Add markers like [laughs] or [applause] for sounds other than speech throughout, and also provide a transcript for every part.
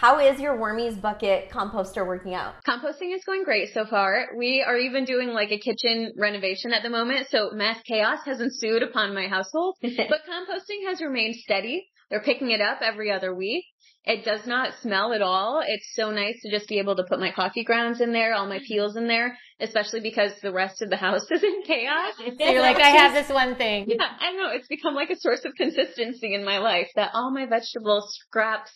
How is your Wormies bucket composter working out? Composting is going great so far. We are even doing like a kitchen renovation at the moment, so mass chaos has ensued upon my household. [laughs] but composting has remained steady. They're picking it up every other week. It does not smell at all. It's so nice to just be able to put my coffee grounds in there, all my mm-hmm. peels in there, especially because the rest of the [laughs] house is in chaos. So you're like, I have this one thing. Yeah, I know. It's become like a source of consistency in my life that all my vegetable scraps,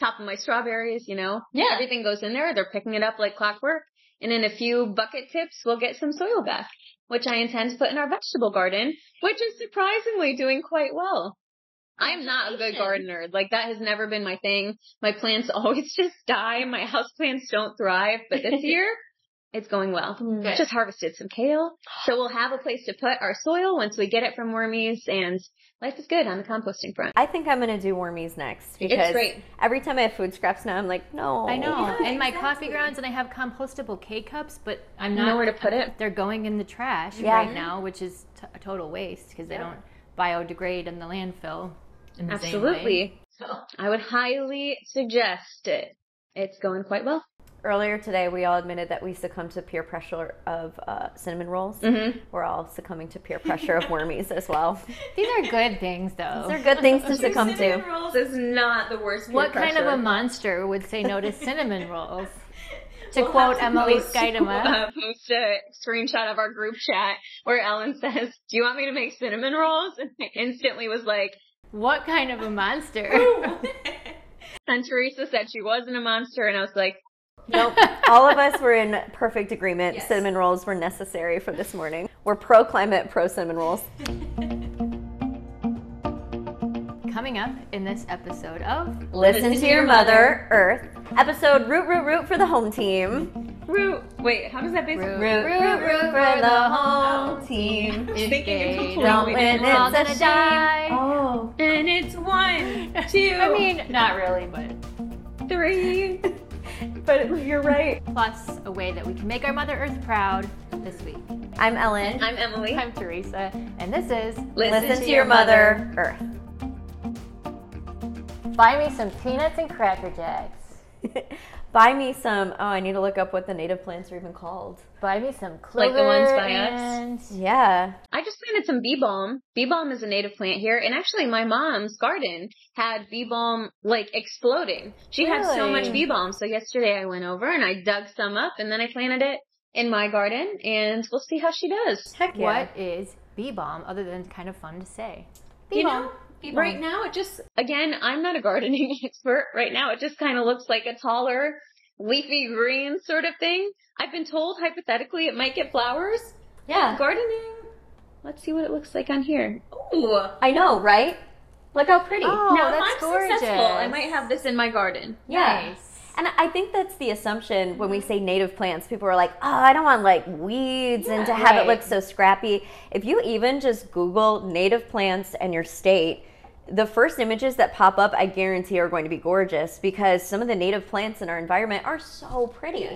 top of my strawberries, you know, Yeah. everything goes in there. They're picking it up like clockwork. And in a few bucket tips, we'll get some soil back, which I intend to put in our vegetable garden, which is surprisingly doing quite well. I'm not a good gardener. Like that has never been my thing. My plants [laughs] always just die. My house plants don't thrive. But this [laughs] year, it's going well. Mm. Good. Just harvested some kale. So we'll have a place to put our soil once we get it from Wormies and life is good on the composting front. I think I'm gonna do Wormies next because it's great. every time I have food scraps now, I'm like, no. I know. Yeah, and my exactly. coffee grounds, and I have compostable K cups, but I'm not. Nowhere to put it. They're going in the trash Yeah. right now, which is t- a total waste because they Yeah. don't biodegrade in the landfill. In the Same way. Absolutely. I would highly suggest it. It's going quite well. Earlier today, we all admitted that we succumbed to peer pressure of uh, cinnamon rolls. Mm-hmm. We're all succumbing to peer pressure of Wormies as well. [laughs] These are good things, though. These are good things to [laughs] succumb to. rolls is not the worst. what kind of a monster would say no to [laughs] cinnamon rolls? To quote Emily Skidema. Uh, post a screenshot of our group chat where Ellen says, "Do you want me to make cinnamon rolls?" And I instantly was like, What kind of a monster? and Teresa said she wasn't a monster, and I was like, Nope. All of us were in perfect agreement. Cinnamon rolls were necessary for this morning. We're pro climate, pro cinnamon rolls. Coming up in this episode of Listen to your mother, Earth. Episode Root Root Root for the home team. "Root." Wait, how does that basically? Root, Root Root Root for the home team. If they Don't win, didn't we're all it's a gonna die. Oh. And it's one, [laughs] two, I mean, not really, but three. But you're right. plus a way that we can make our Mother Earth proud this week. I'm Ellen. I'm Emily. I'm Teresa, and this is Listen, to, your mother, Earth. Buy me some peanuts and cracker jacks. [laughs] Buy me some. Oh, I need to look up what the native plants are even called. Buy me some clover Like the ones by us? Yeah. I just planted some bee balm. Bee balm is a native plant here, and actually, my mom's garden had bee balm like exploding. She had so much bee balm. So yesterday, I went over and I dug some up, and then I planted it in my garden, and we'll see how she does. Heck yeah. What is bee balm other than kind of fun to say? You know, right now it just again, I'm not a gardening [laughs] expert. Right now, it just kind of looks like a taller, leafy green sort of thing. I've been told hypothetically it might get flowers. Yeah. Gardening. Let's see what it looks like on here. Ooh. I know, right? Look how pretty. Oh, now, that's I'm successful, gorgeous. I might have this in my garden. Yeah. Nice. And I think that's the assumption when we mm-hmm. say native plants. People are like, oh, I don't want like weeds and to have it look so scrappy. If you even just Google native plants and your state, the first images that pop up, I guarantee, are going to be gorgeous because some of the native plants in our environment are so pretty.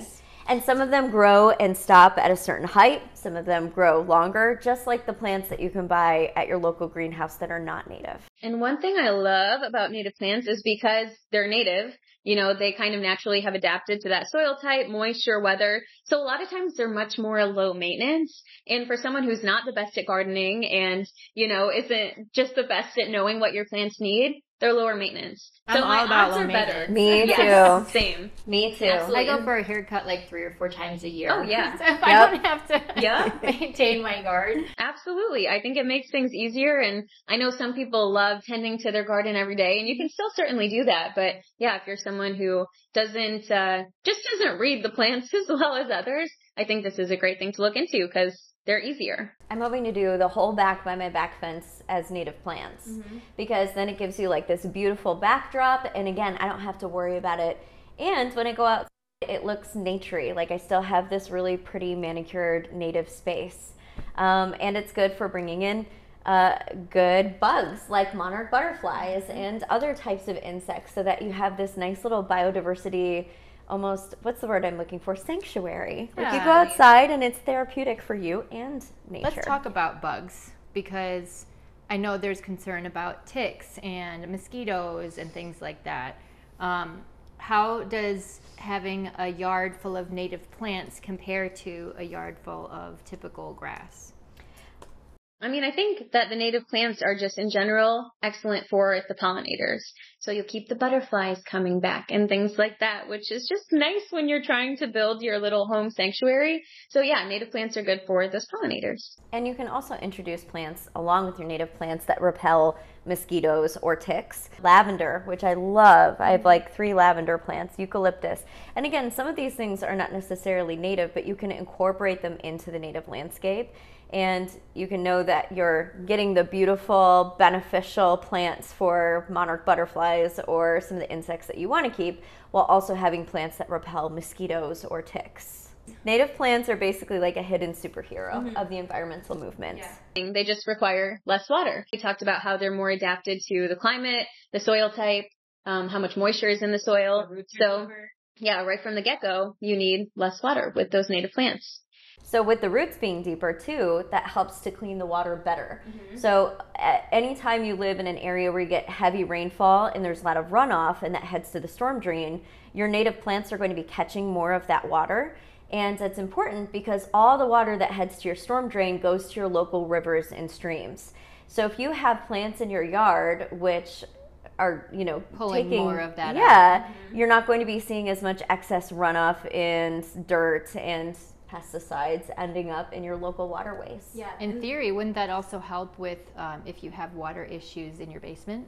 And some of them grow and stop at a certain height. Some of them grow longer, just like the plants that you can buy at your local greenhouse that are not native. And one thing I love about native plants is because they're native, you know, they kind of naturally have adapted to that soil type, moisture, weather. So a lot of times they're much more low maintenance. And for someone who's not the best at gardening and, you know, isn't just the best at knowing what your plants need, they're lower maintenance. I'm so my all about odds low are better. Me Yes, too. Same. Me too. Absolutely. I go for a haircut like three or four times a year. Oh, yeah. [laughs] So if I don't have to Yeah. [laughs] maintain my garden. Absolutely. I think it makes things easier and I know some people love tending to their garden every day and you can still certainly do that. But yeah, if you're someone who doesn't, uh, just doesn't read the plants [laughs] as well as others, I think this is a great thing to look into because they're easier. I'm hoping to do the whole back by my back fence as native plants because then it gives you like this beautiful backdrop. And again, I don't have to worry about it. And when I go out, it looks naturey. Like I still have this really pretty manicured native space. Um, and it's good for bringing in uh, good bugs like monarch butterflies and other types of insects so that you have this nice little biodiversity almost what's the word I'm looking for sanctuary. Like you go outside and it's therapeutic for you and nature. Let's talk about bugs because I know there's concern about ticks and mosquitoes and things like that. Um, how does having a yard full of native plants compare to a yard full of typical grass? I mean, I think that the native plants are just in general excellent for the pollinators. So you'll keep the butterflies coming back and things like that, which is just nice when you're trying to build your little home sanctuary. So yeah, native plants are good for those pollinators. And you can also introduce plants along with your native plants that repel mosquitoes or ticks. Lavender, which I love. I have like three lavender plants, eucalyptus. And again, some of these things are not necessarily native, but you can incorporate them into the native landscape and you can know that you're getting the beautiful, beneficial plants for monarch butterflies or some of the insects that you want to keep, while also having plants that repel mosquitoes or ticks. Native plants are basically like a hidden superhero mm-hmm. of the environmental movement. Yeah. They just require less water. We talked about how they're more adapted to the climate, the soil type, um, how much moisture is in the soil. The so, yeah, right from the get go, you need less water with those native plants. So with the roots being deeper too, that helps to clean the water better. Mm-hmm. So anytime you live in an area where you get heavy rainfall and there's a lot of runoff and that heads to the storm drain, your native plants are going to be catching more of that water. And it's important because all the water that heads to your storm drain goes to your local rivers and streams. So if you have plants in your yard which are you know pulling taking, more of that yeah mm-hmm. you're not going to be seeing as much excess runoff and dirt and pesticides ending up in your local waterways. Yeah. In theory, wouldn't that also help with um, if you have water issues in your basement?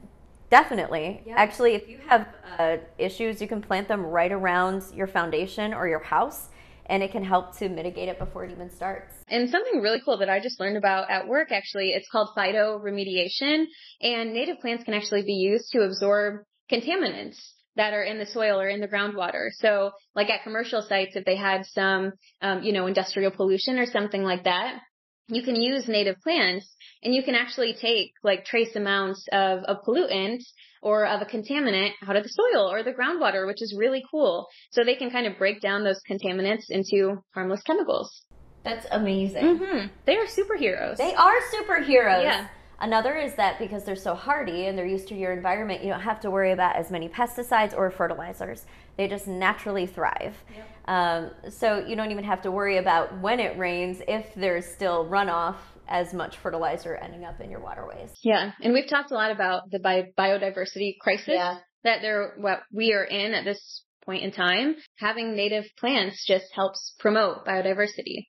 Definitely. Yeah. Actually, if you have uh, issues, you can plant them right around your foundation or your house, and it can help to mitigate it before it even starts. And something really cool that I just learned about at work, actually, it's called phytoremediation, and native plants can actually be used to absorb contaminants that are in the soil or in the groundwater. So like at commercial sites, if they had some, um, you know, industrial pollution or something like that, you can use native plants and you can actually take like trace amounts of, of pollutant or of a contaminant out of the soil or the groundwater, which is really cool. So they can kind of break down those contaminants into harmless chemicals. That's amazing. Mm-hmm. They are superheroes. They are superheroes. Yeah. Another is that because they're so hardy and they're used to your environment, you don't have to worry about as many pesticides or fertilizers. They just naturally thrive. Yep. Um, so you don't even have to worry about when it rains if there's still runoff as much fertilizer ending up in your waterways. Yeah, and we've talked a lot about the bi- biodiversity crisis yeah. that there what we are in at this point in time. Having native plants just helps promote biodiversity.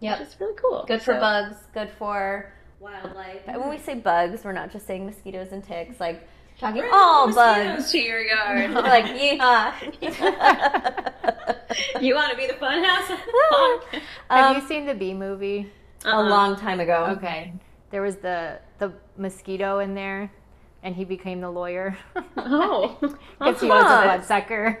Yeah, which is really cool. Good for bugs. Good for wildlife. And when we say bugs, we're not just saying mosquitoes and ticks. Like talking all bugs to your yard. [laughs] like yeah. [laughs] you want to be the fun house? [laughs] Have um, you seen the Bee movie? Uh-uh. A long time ago. Okay. There was the the mosquito in there and he became the lawyer. oh, [laughs] because he was a bloodsucker.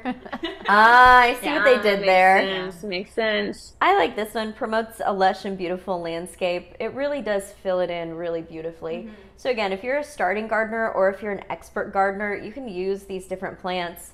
ah, I see yeah, what they did makes there. Sense, makes sense. I like this one. Promotes a lush and beautiful landscape. It really does fill it in really beautifully. Mm-hmm. So again, if you're a starting gardener or if you're an expert gardener, you can use these different plants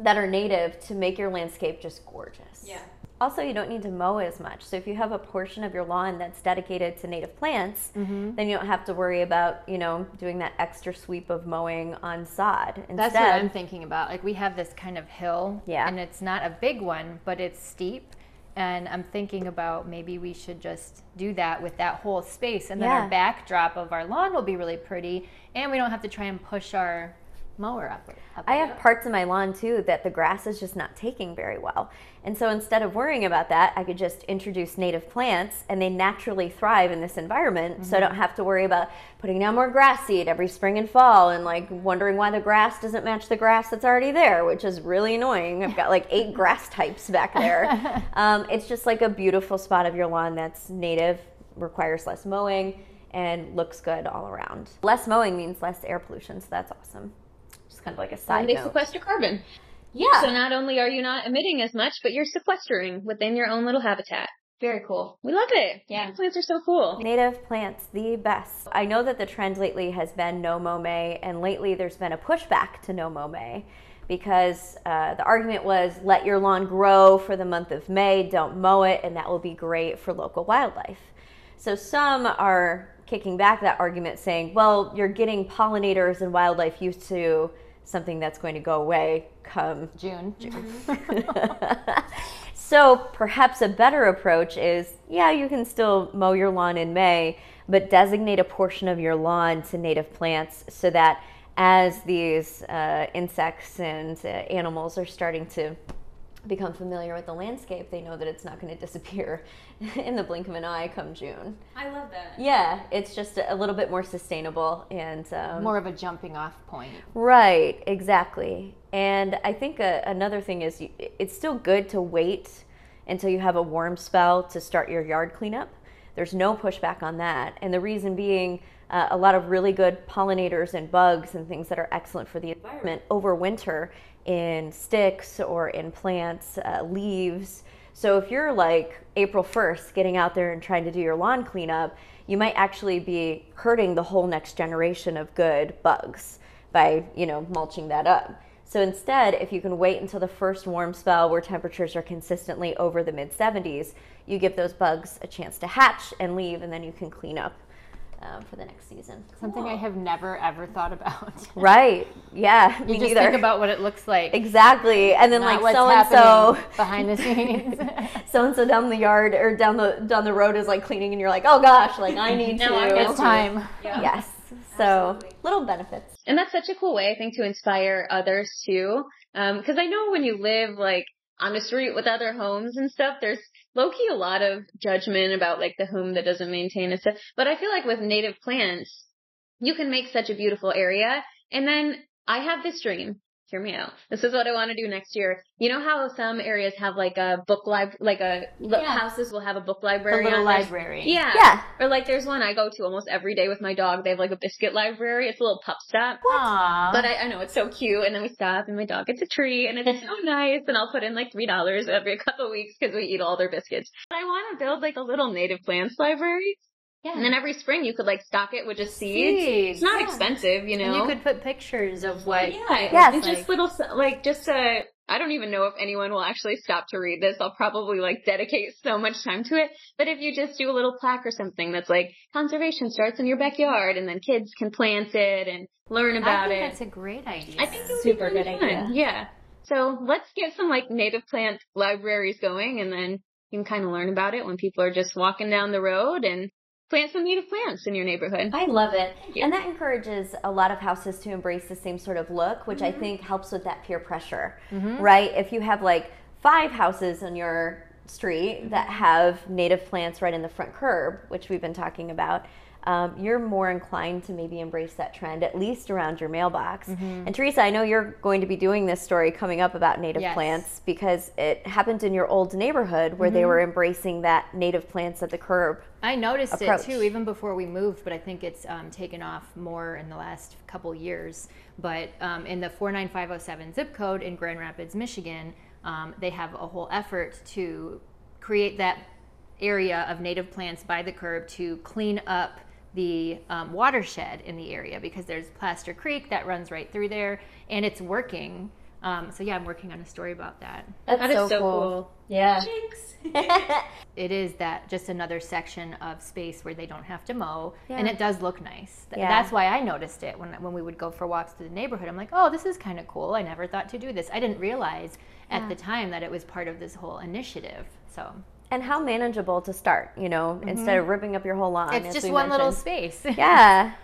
that are native to make your landscape just gorgeous. Yeah. Also, you don't need to mow as much. So if you have a portion of your lawn that's dedicated to native plants, mm-hmm. then you don't have to worry about, you know, doing that extra sweep of mowing on sod. Instead, that's what I'm thinking about. Like we have this kind of hill, yeah. and it's not a big one, but it's steep. And I'm thinking about maybe we should just do that with that whole space, and then yeah. our backdrop of our lawn will be really pretty, and we don't have to try and push our mower up. up I have parts of my lawn too that the grass is just not taking very well. And so instead of worrying about that, I could just introduce native plants and they naturally thrive in this environment. Mm-hmm. So I don't have to worry about putting down more grass seed every spring and fall and like wondering why the grass doesn't match the grass that's already there, which is really annoying. I've got like [laughs] eight grass types back there. [laughs] Um, it's just like a beautiful spot of your lawn that's native, requires less mowing, and looks good all around. Less mowing means less air pollution, so that's awesome kind of like a side and they note. sequester carbon. Yeah. So not only are you not emitting as much, but you're sequestering within your own little habitat. Very cool. We love it. Yeah. Plants are so cool. Native plants, the best. I know that the trend lately has been no mow May, and lately there's been a pushback to no mow May because uh, the argument was let your lawn grow for the month of May, don't mow it, and that will be great for local wildlife. So some are kicking back that argument saying, well, you're getting pollinators and wildlife used to something that's going to go away come June. June. [laughs] so perhaps a better approach is yeah, you can still mow your lawn in May, but designate a portion of your lawn to native plants so that as these uh, insects and uh, animals are starting to become familiar with the landscape, they know that it's not going [laughs] to disappear in the blink of an eye come June. I love that. Yeah, it's just a little bit more sustainable and um, more of a jumping off point. Right, exactly. And I think a, uh, another thing is you, it's still good to wait until you have a warm spell to start your yard cleanup. There's no pushback on that. And the reason being, uh, a lot of really good pollinators and bugs and things that are excellent for the environment overwinter in sticks or in plants, uh, leaves. So if you're like April 1st getting out there and trying to do your lawn cleanup, you might actually be hurting the whole next generation of good bugs by, you know, mulching that up. So instead, if you can wait until the first warm spell where temperatures are consistently over the mid 70s, you give those bugs a chance to hatch and leave, and then you can clean up um, for the next season. Something cool. I have never ever thought about. [laughs] right? Yeah. You just neither. think about what it looks like. Exactly, and then Not like so and so behind the scenes, so and so down the yard or down the down the road is like cleaning, and you're like, oh gosh, like I need no, to. It's time. Yeah. [laughs] Yes. So Absolutely. little benefits. And that's such a cool way, I think, to inspire others too. Because um, I know when you live like on the street with other homes and stuff, there's low key a lot of judgment about like the home that doesn't maintain and stuff. But I feel like with native plants, you can make such a beautiful area. And then I have this dream hear me out. This is what I want to do next year. You know how some areas have like a book lib, like a yeah. houses will have a book library. A little library. Yeah. Yeah. Or like there's one I go to almost every day with my dog. They have like a biscuit library. It's a little pup stop. Aww. But I, I know it's so cute. And then we stop and my dog gets a tree and it's so [laughs] nice. And I'll put in like three dollars every couple of weeks because we eat all their biscuits. But I want to build like a little native plants library. Yeah. And then every spring you could like stock it with just seeds. seeds. It's not yeah. expensive, you know. And you could put pictures of what. Yeah. Yes. And just little like just a. I don't even know if anyone will actually stop to read this. I'll probably like dedicate so much time to it. But if you just do a little plaque or something that's like conservation starts in your backyard and then kids can plant it and learn about it. That's a great idea. I think it super good fun. idea. Yeah. So let's get some like native plant libraries going and then you can kind of learn about it when people are just walking down the road and plant some native plants in your neighborhood. I love it. And that encourages a lot of houses to embrace the same sort of look, which mm-hmm. I think helps with that peer pressure, mm-hmm. right? If you have like five houses on your street mm-hmm. that have native plants right in the front curb, which we've been talking about, um, you're more inclined to maybe embrace that trend, at least around your mailbox. Mm-hmm. And Teresa, I know you're going to be doing this story coming up about native yes. plants because it happened in your old neighborhood where mm-hmm. they were embracing that native plants at the curb. I noticed approach. it too, even before we moved, but I think it's um, taken off more in the last couple years. But um, in the 49507 zip code in Grand Rapids, Michigan, um, they have a whole effort to create that area of native plants by the curb to clean up the um, watershed in the area because there's Plaster Creek that runs right through there and it's working. Um, so yeah, I'm working on a story about that. That's that so, so cool. cool. Yeah. [laughs] it is that just another section of space where they don't have to mow, yeah. and it does look nice. Yeah. That's why I noticed it when when we would go for walks through the neighborhood. I'm like, oh, this is kind of cool. I never thought to do this. I didn't realize at the time that it was part of this whole initiative. So and how manageable to start, you know, mm-hmm. instead of ripping up your whole lawn. It's just one mentioned. little space. [laughs] yeah,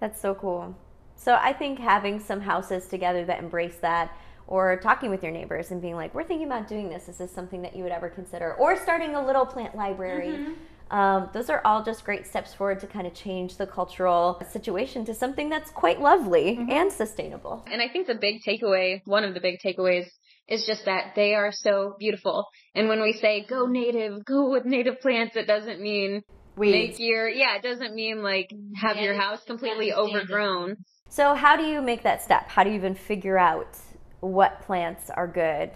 that's so cool. So I think having some houses together that embrace that, or talking with your neighbors and being like, "We're thinking about doing this. Is this something that you would ever consider?" Or starting a little plant library. Mm-hmm. Um, those are all just great steps forward to kind of change the cultural situation to something that's quite lovely mm-hmm. and sustainable. And I think the big takeaway, one of the big takeaways is just that they are so beautiful. And when we say go native, go with native plants, it doesn't mean Weeds. make your yeah, it doesn't mean like have your house completely overgrown. So how do you make that step? How do you even figure out what plants are good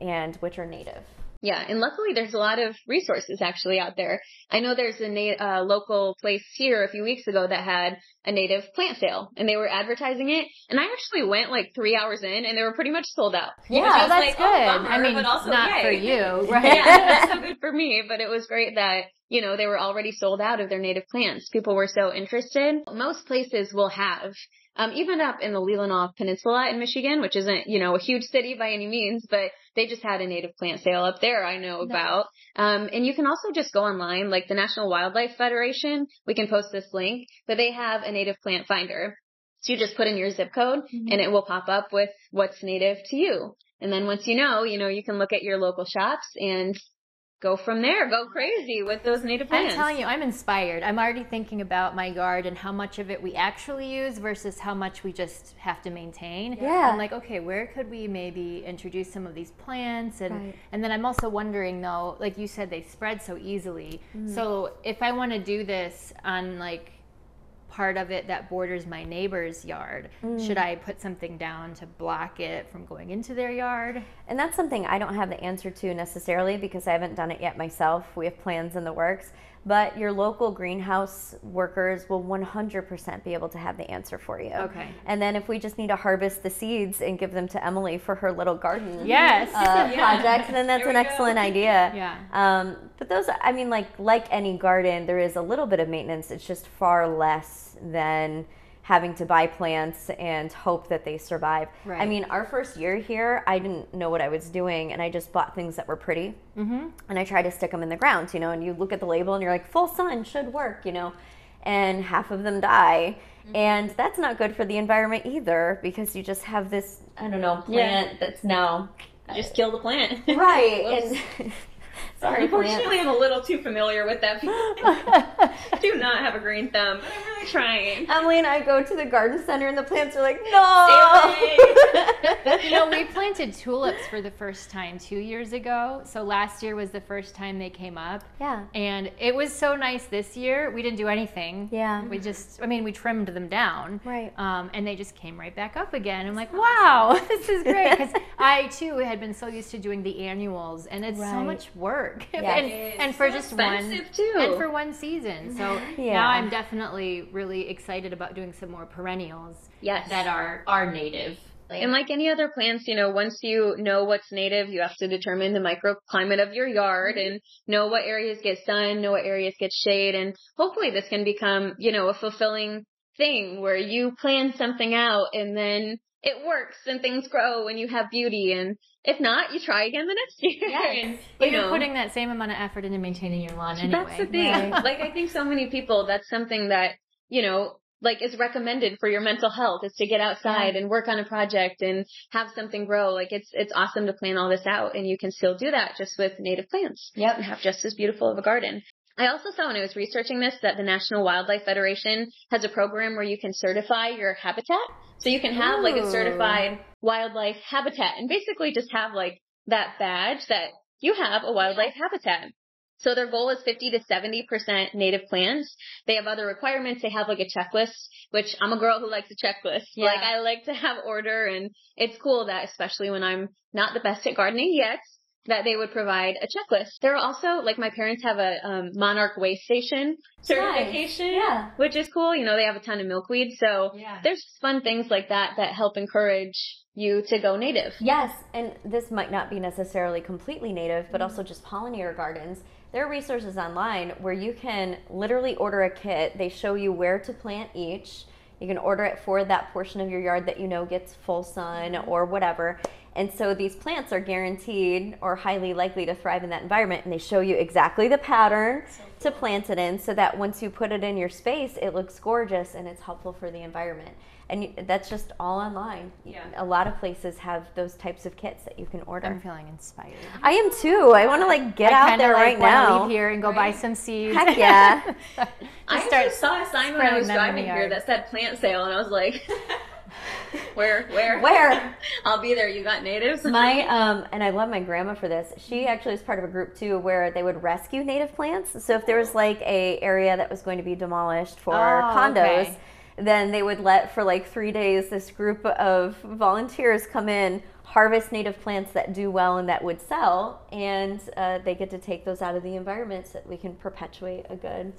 and which are native? Yeah, and luckily there's a lot of resources actually out there. I know there's a na- uh, local place here a few weeks ago that had a native plant sale, and they were advertising it. And I actually went like three hours in, and they were pretty much sold out. Yeah, that's like, good. Oh, bummer, I mean, also, not yay. for you, [laughs] right? yeah, so [laughs] good for me, but it was great that you know they were already sold out of their native plants. People were so interested. Most places will have um, even up in the Leelanau Peninsula in Michigan, which isn't, you know, a huge city by any means, but they just had a native plant sale up there I know about. Um, and you can also just go online, like the National Wildlife Federation. We can post this link, but they have a native plant finder. So you just put in your zip code mm-hmm. and it will pop up with what's native to you. And then once you know, you know, you can look at your local shops and go from there. Go crazy with those native plants. I'm telling you, I'm inspired. I'm already thinking about my yard and how much of it we actually use versus how much we just have to maintain. Yeah. I'm like, okay, where could we maybe introduce some of these plants? And right. and then I'm also wondering though, like you said, they spread so easily. Mm. So if I want to do this on like part of it that borders my neighbor's yard. Mm. Should I put something down to block it from going into their yard? And that's something I don't have the answer to necessarily because I haven't done it yet myself. We have plans in the works but your local greenhouse workers will 100% be able to have the answer for you. Okay. And then if we just need to harvest the seeds and give them to Emily for her little garden yes. Uh, [laughs] yeah. project, then that's an excellent go. idea. [laughs] Yeah. Um, but those, I mean, like like any garden, there is a little bit of maintenance. It's just far less than having to buy plants and hope that they survive. Right. I mean, our first year here, I didn't know what I was doing, and I just bought things that were pretty, mm-hmm. and I tried to stick them in the ground, you know. And you look at the label, and you're like, "Full sun should work," you know, and half of them die, mm-hmm. and that's not good for the environment either because you just have this, I don't know, plant yeah. that's now just kill the plant, right? [laughs] and [laughs] Sorry, Unfortunately, I'm a little too familiar with that. [laughs] Do not have a green thumb, but I'm trying. Emily and I go to the garden center, and the plants are like, no. [laughs] you know, we planted tulips for the first time two years ago. So last year was the first time they came up. Yeah. And it was so nice this year. We didn't do anything. Yeah. We just, I mean, we trimmed them down. Right. Um, and they just came right back up again. I'm like, wow, [laughs] this is great [laughs] because I too had been so used to doing the annuals, and it's right. so much work work. Yes. and, and for so just one too. and for one season. So yeah. now I'm definitely really excited about doing some more perennials. Yes. That are are native. And like any other plants, you know, once you know what's native, you have to determine the microclimate of your yard and know what areas get sun, know what areas get shade, and hopefully this can become, you know, a fulfilling thing where you plan something out and then it works and things grow and you have beauty and if not, you try again the next year. Yes. [laughs] and, but you are putting that same amount of effort into maintaining your lawn anyway. That's the thing. Right? like I think so many people, that's something that, you know, like is recommended for your mental health is to get outside yeah. and work on a project and have something grow. Like it's it's awesome to plan all this out and you can still do that just with native plants. Yep. And have just as beautiful of a garden. I also saw when I was researching this that the National Wildlife Federation has a program where you can certify your habitat. So you can have Ooh. like a certified wildlife habitat and basically just have like that badge that you have a wildlife habitat. So their goal is 50 to 70% native plants. They have other requirements. They have like a checklist, which I'm a girl who likes a checklist. Yeah. Like I like to have order and it's cool that especially when I'm not the best at gardening yet, that they would provide a checklist. There are also, like my parents have a um, Monarch Waystation certification, nice. yeah. which is cool. You know, they have a ton of milkweed. So yeah. there's fun things like that that help encourage you to go native. Yes, and this might not be necessarily completely native, but mm-hmm. also just pollinator gardens. There are resources online where you can literally order a kit. They show you where to plant each. You can order it for that portion of your yard that you know gets full sun or whatever and so these plants are guaranteed or highly likely to thrive in that environment. And they show you exactly the pattern to plant it in so that once you put it in your space, it looks gorgeous and it's helpful for the environment. And that's just all online. Yeah. A lot of places have those types of kits that you can order. I'm feeling inspired. I am too. I want to like get I out there like right now. Leave here and go right? buy some seeds. Heck yeah! [laughs] I start saw a sign when I was driving here that said plant sale, and I was like. [laughs] [laughs] Where? Where? Where? [laughs] I'll be there. You got natives? [laughs] My um, and I love my grandma for this. She actually was part of a group too where they would rescue native plants. So if there was like a area that was going to be demolished for oh, condos. Okay. Then they would let for like three days this group of volunteers come in, harvest native plants that do well and that would sell, and uh, they get to take those out of the environment so that we can perpetuate a good.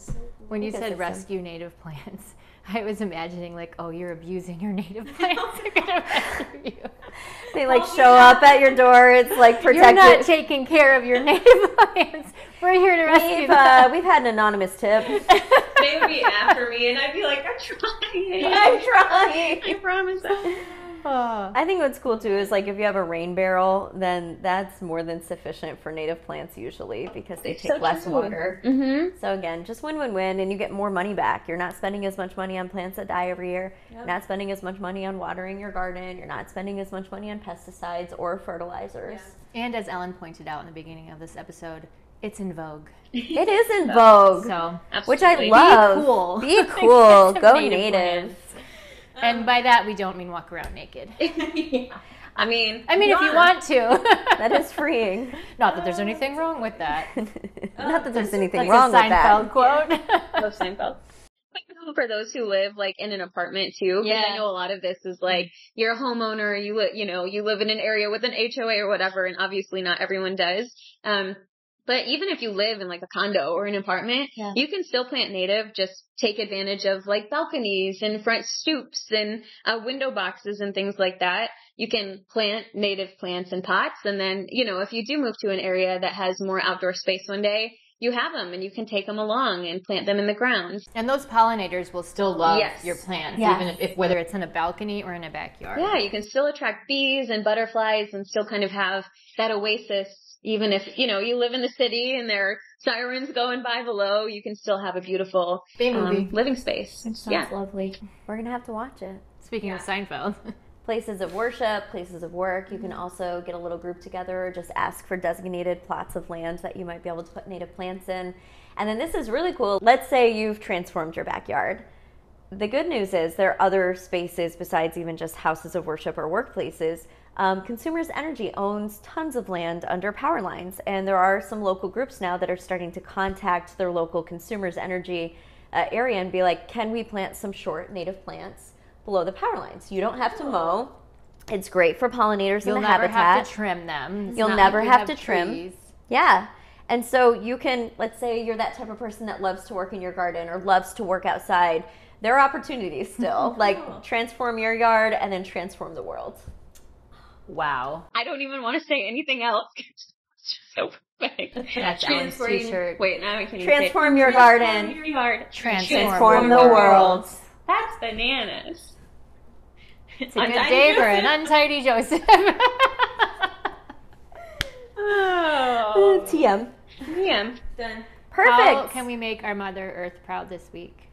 When you said rescue native plants, I was imagining like, oh, you're abusing your native [laughs] plants. They're gonna rescue you. They like show up at your door. It's like protecting [laughs] You're not taking care of your [laughs] native plants. We're here to rescue We've, them. uh, we've had an anonymous tip. They would be after me, and I'd be like, I'm trying. I'm trying. I promise. I think what's cool too is like if you have a rain barrel, then that's more than sufficient for native plants usually because they take so less true. water. Mm-hmm. So again, just win win win, and you get more money back. You're not spending as much money on plants that die every year. You're not spending as much money on watering your garden. You're not spending as much money on pesticides or fertilizers. And as Ellen pointed out in the beginning of this episode, it's in vogue. It is in [laughs] vogue, So which I love. Be cool. Be [laughs] cool. Go native native. Plants. And by that, we don't mean walk around naked. [laughs] I mean, I mean, if you want to. [laughs] That is freeing. Not that there's anything wrong with that. [laughs] Not that there's anything That's wrong a with Seinfeld that. quote. Love Seinfeld. For those who live like in an apartment too, because Yeah. I know a lot of this is like you're a homeowner, you li- you know you live in an area with an HOA or whatever, and obviously not everyone does. Um, but even if you live in like a condo or an apartment, Yeah. you can still plant native. Just take advantage of like balconies and front stoops and uh, window boxes and things like that. You can plant native plants in pots, and then you know if you do move to an area that has more outdoor space one day, you have them and you can take them along and plant them in the ground. and those pollinators will still love Yes. your plants, Yes. even if, if whether it's in a balcony or in a backyard. Yeah, you can still attract bees and butterflies and still kind of have that oasis. Even if, you know, you live in the city and there are sirens going by below, you can still have a beautiful um, living space. Sounds yeah. lovely. We're gonna have to watch it. Speaking of Seinfeld. [laughs] places of worship, places of work. You can also get a little group together, just ask for designated plots of land that you might be able to put native plants in. And then this is really cool. Let's say you've transformed your backyard. The good news is there are other spaces besides even just houses of worship or workplaces. Um, Consumers Energy owns tons of land under power lines, and there are some local groups now that are starting to contact their local Consumers Energy uh, area and be like, can we plant some short native plants below the power lines? You don't have to mow. It's great for pollinators You'll in the never have to trim them. It's You'll never like you have to trim. trees. Yeah. And so you can, let's say you're that type of person that loves to work in your garden or loves to work outside. There are opportunities still, [laughs] like transform your yard and then transform the world. Wow. I don't even want to say anything else. [laughs] It's just so perfect. That's Ellen's t-shirt. Wait, now I can even say it. Transform your garden, your yard. Transform, transform the world. That's bananas. It's a good day for an untidy [laughs] Joseph. Oh. TM. Yeah. Done. Perfect. How can we make our Mother Earth proud this week?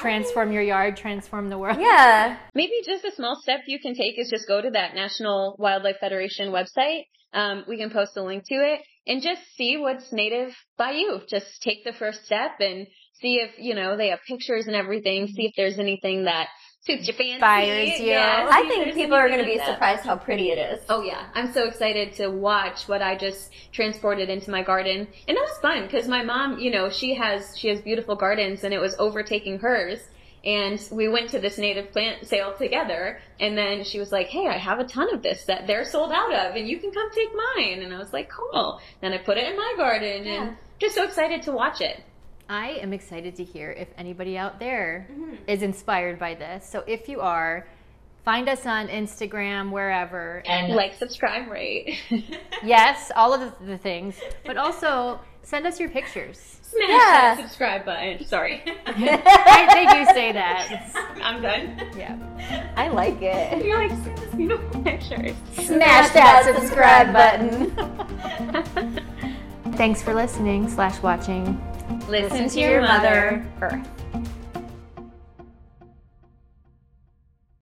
Transform your yard, transform the world. Yeah. [laughs] Maybe just a small step you can take is just go to that National Wildlife Federation website. Um, we can post a link to it and just see what's native by you. Just take the first step and see if, you know, they have pictures and everything. See if there's anything that suits your fancy. Inspires you. Yeah, I [laughs] think people are going to be that. surprised how pretty it is. Oh yeah, I'm so excited to watch what I just transported into my garden, and that was fun because my mom, you know, she has she has beautiful gardens, and it was overtaking hers. And we went to this native plant sale together, and then she was like, "Hey, I have a ton of this that they're sold out of, and you can come take mine." And I was like, "Cool." Then I put it in my garden, Yeah. and just so excited to watch it. I am excited to hear if anybody out there mm-hmm. is inspired by this. So if you are, find us on Instagram, wherever. And Like, subscribe, rate, [laughs] yes, all of the, the things, but [laughs] also send us your pictures. smash Yeah. that subscribe button. Sorry, [laughs] they, they do say that. I'm done. Yeah. I like it. You're like, send us beautiful pictures. Smash that subscribe button. Thanks for listening slash watching. Listen, to your mother, Earth.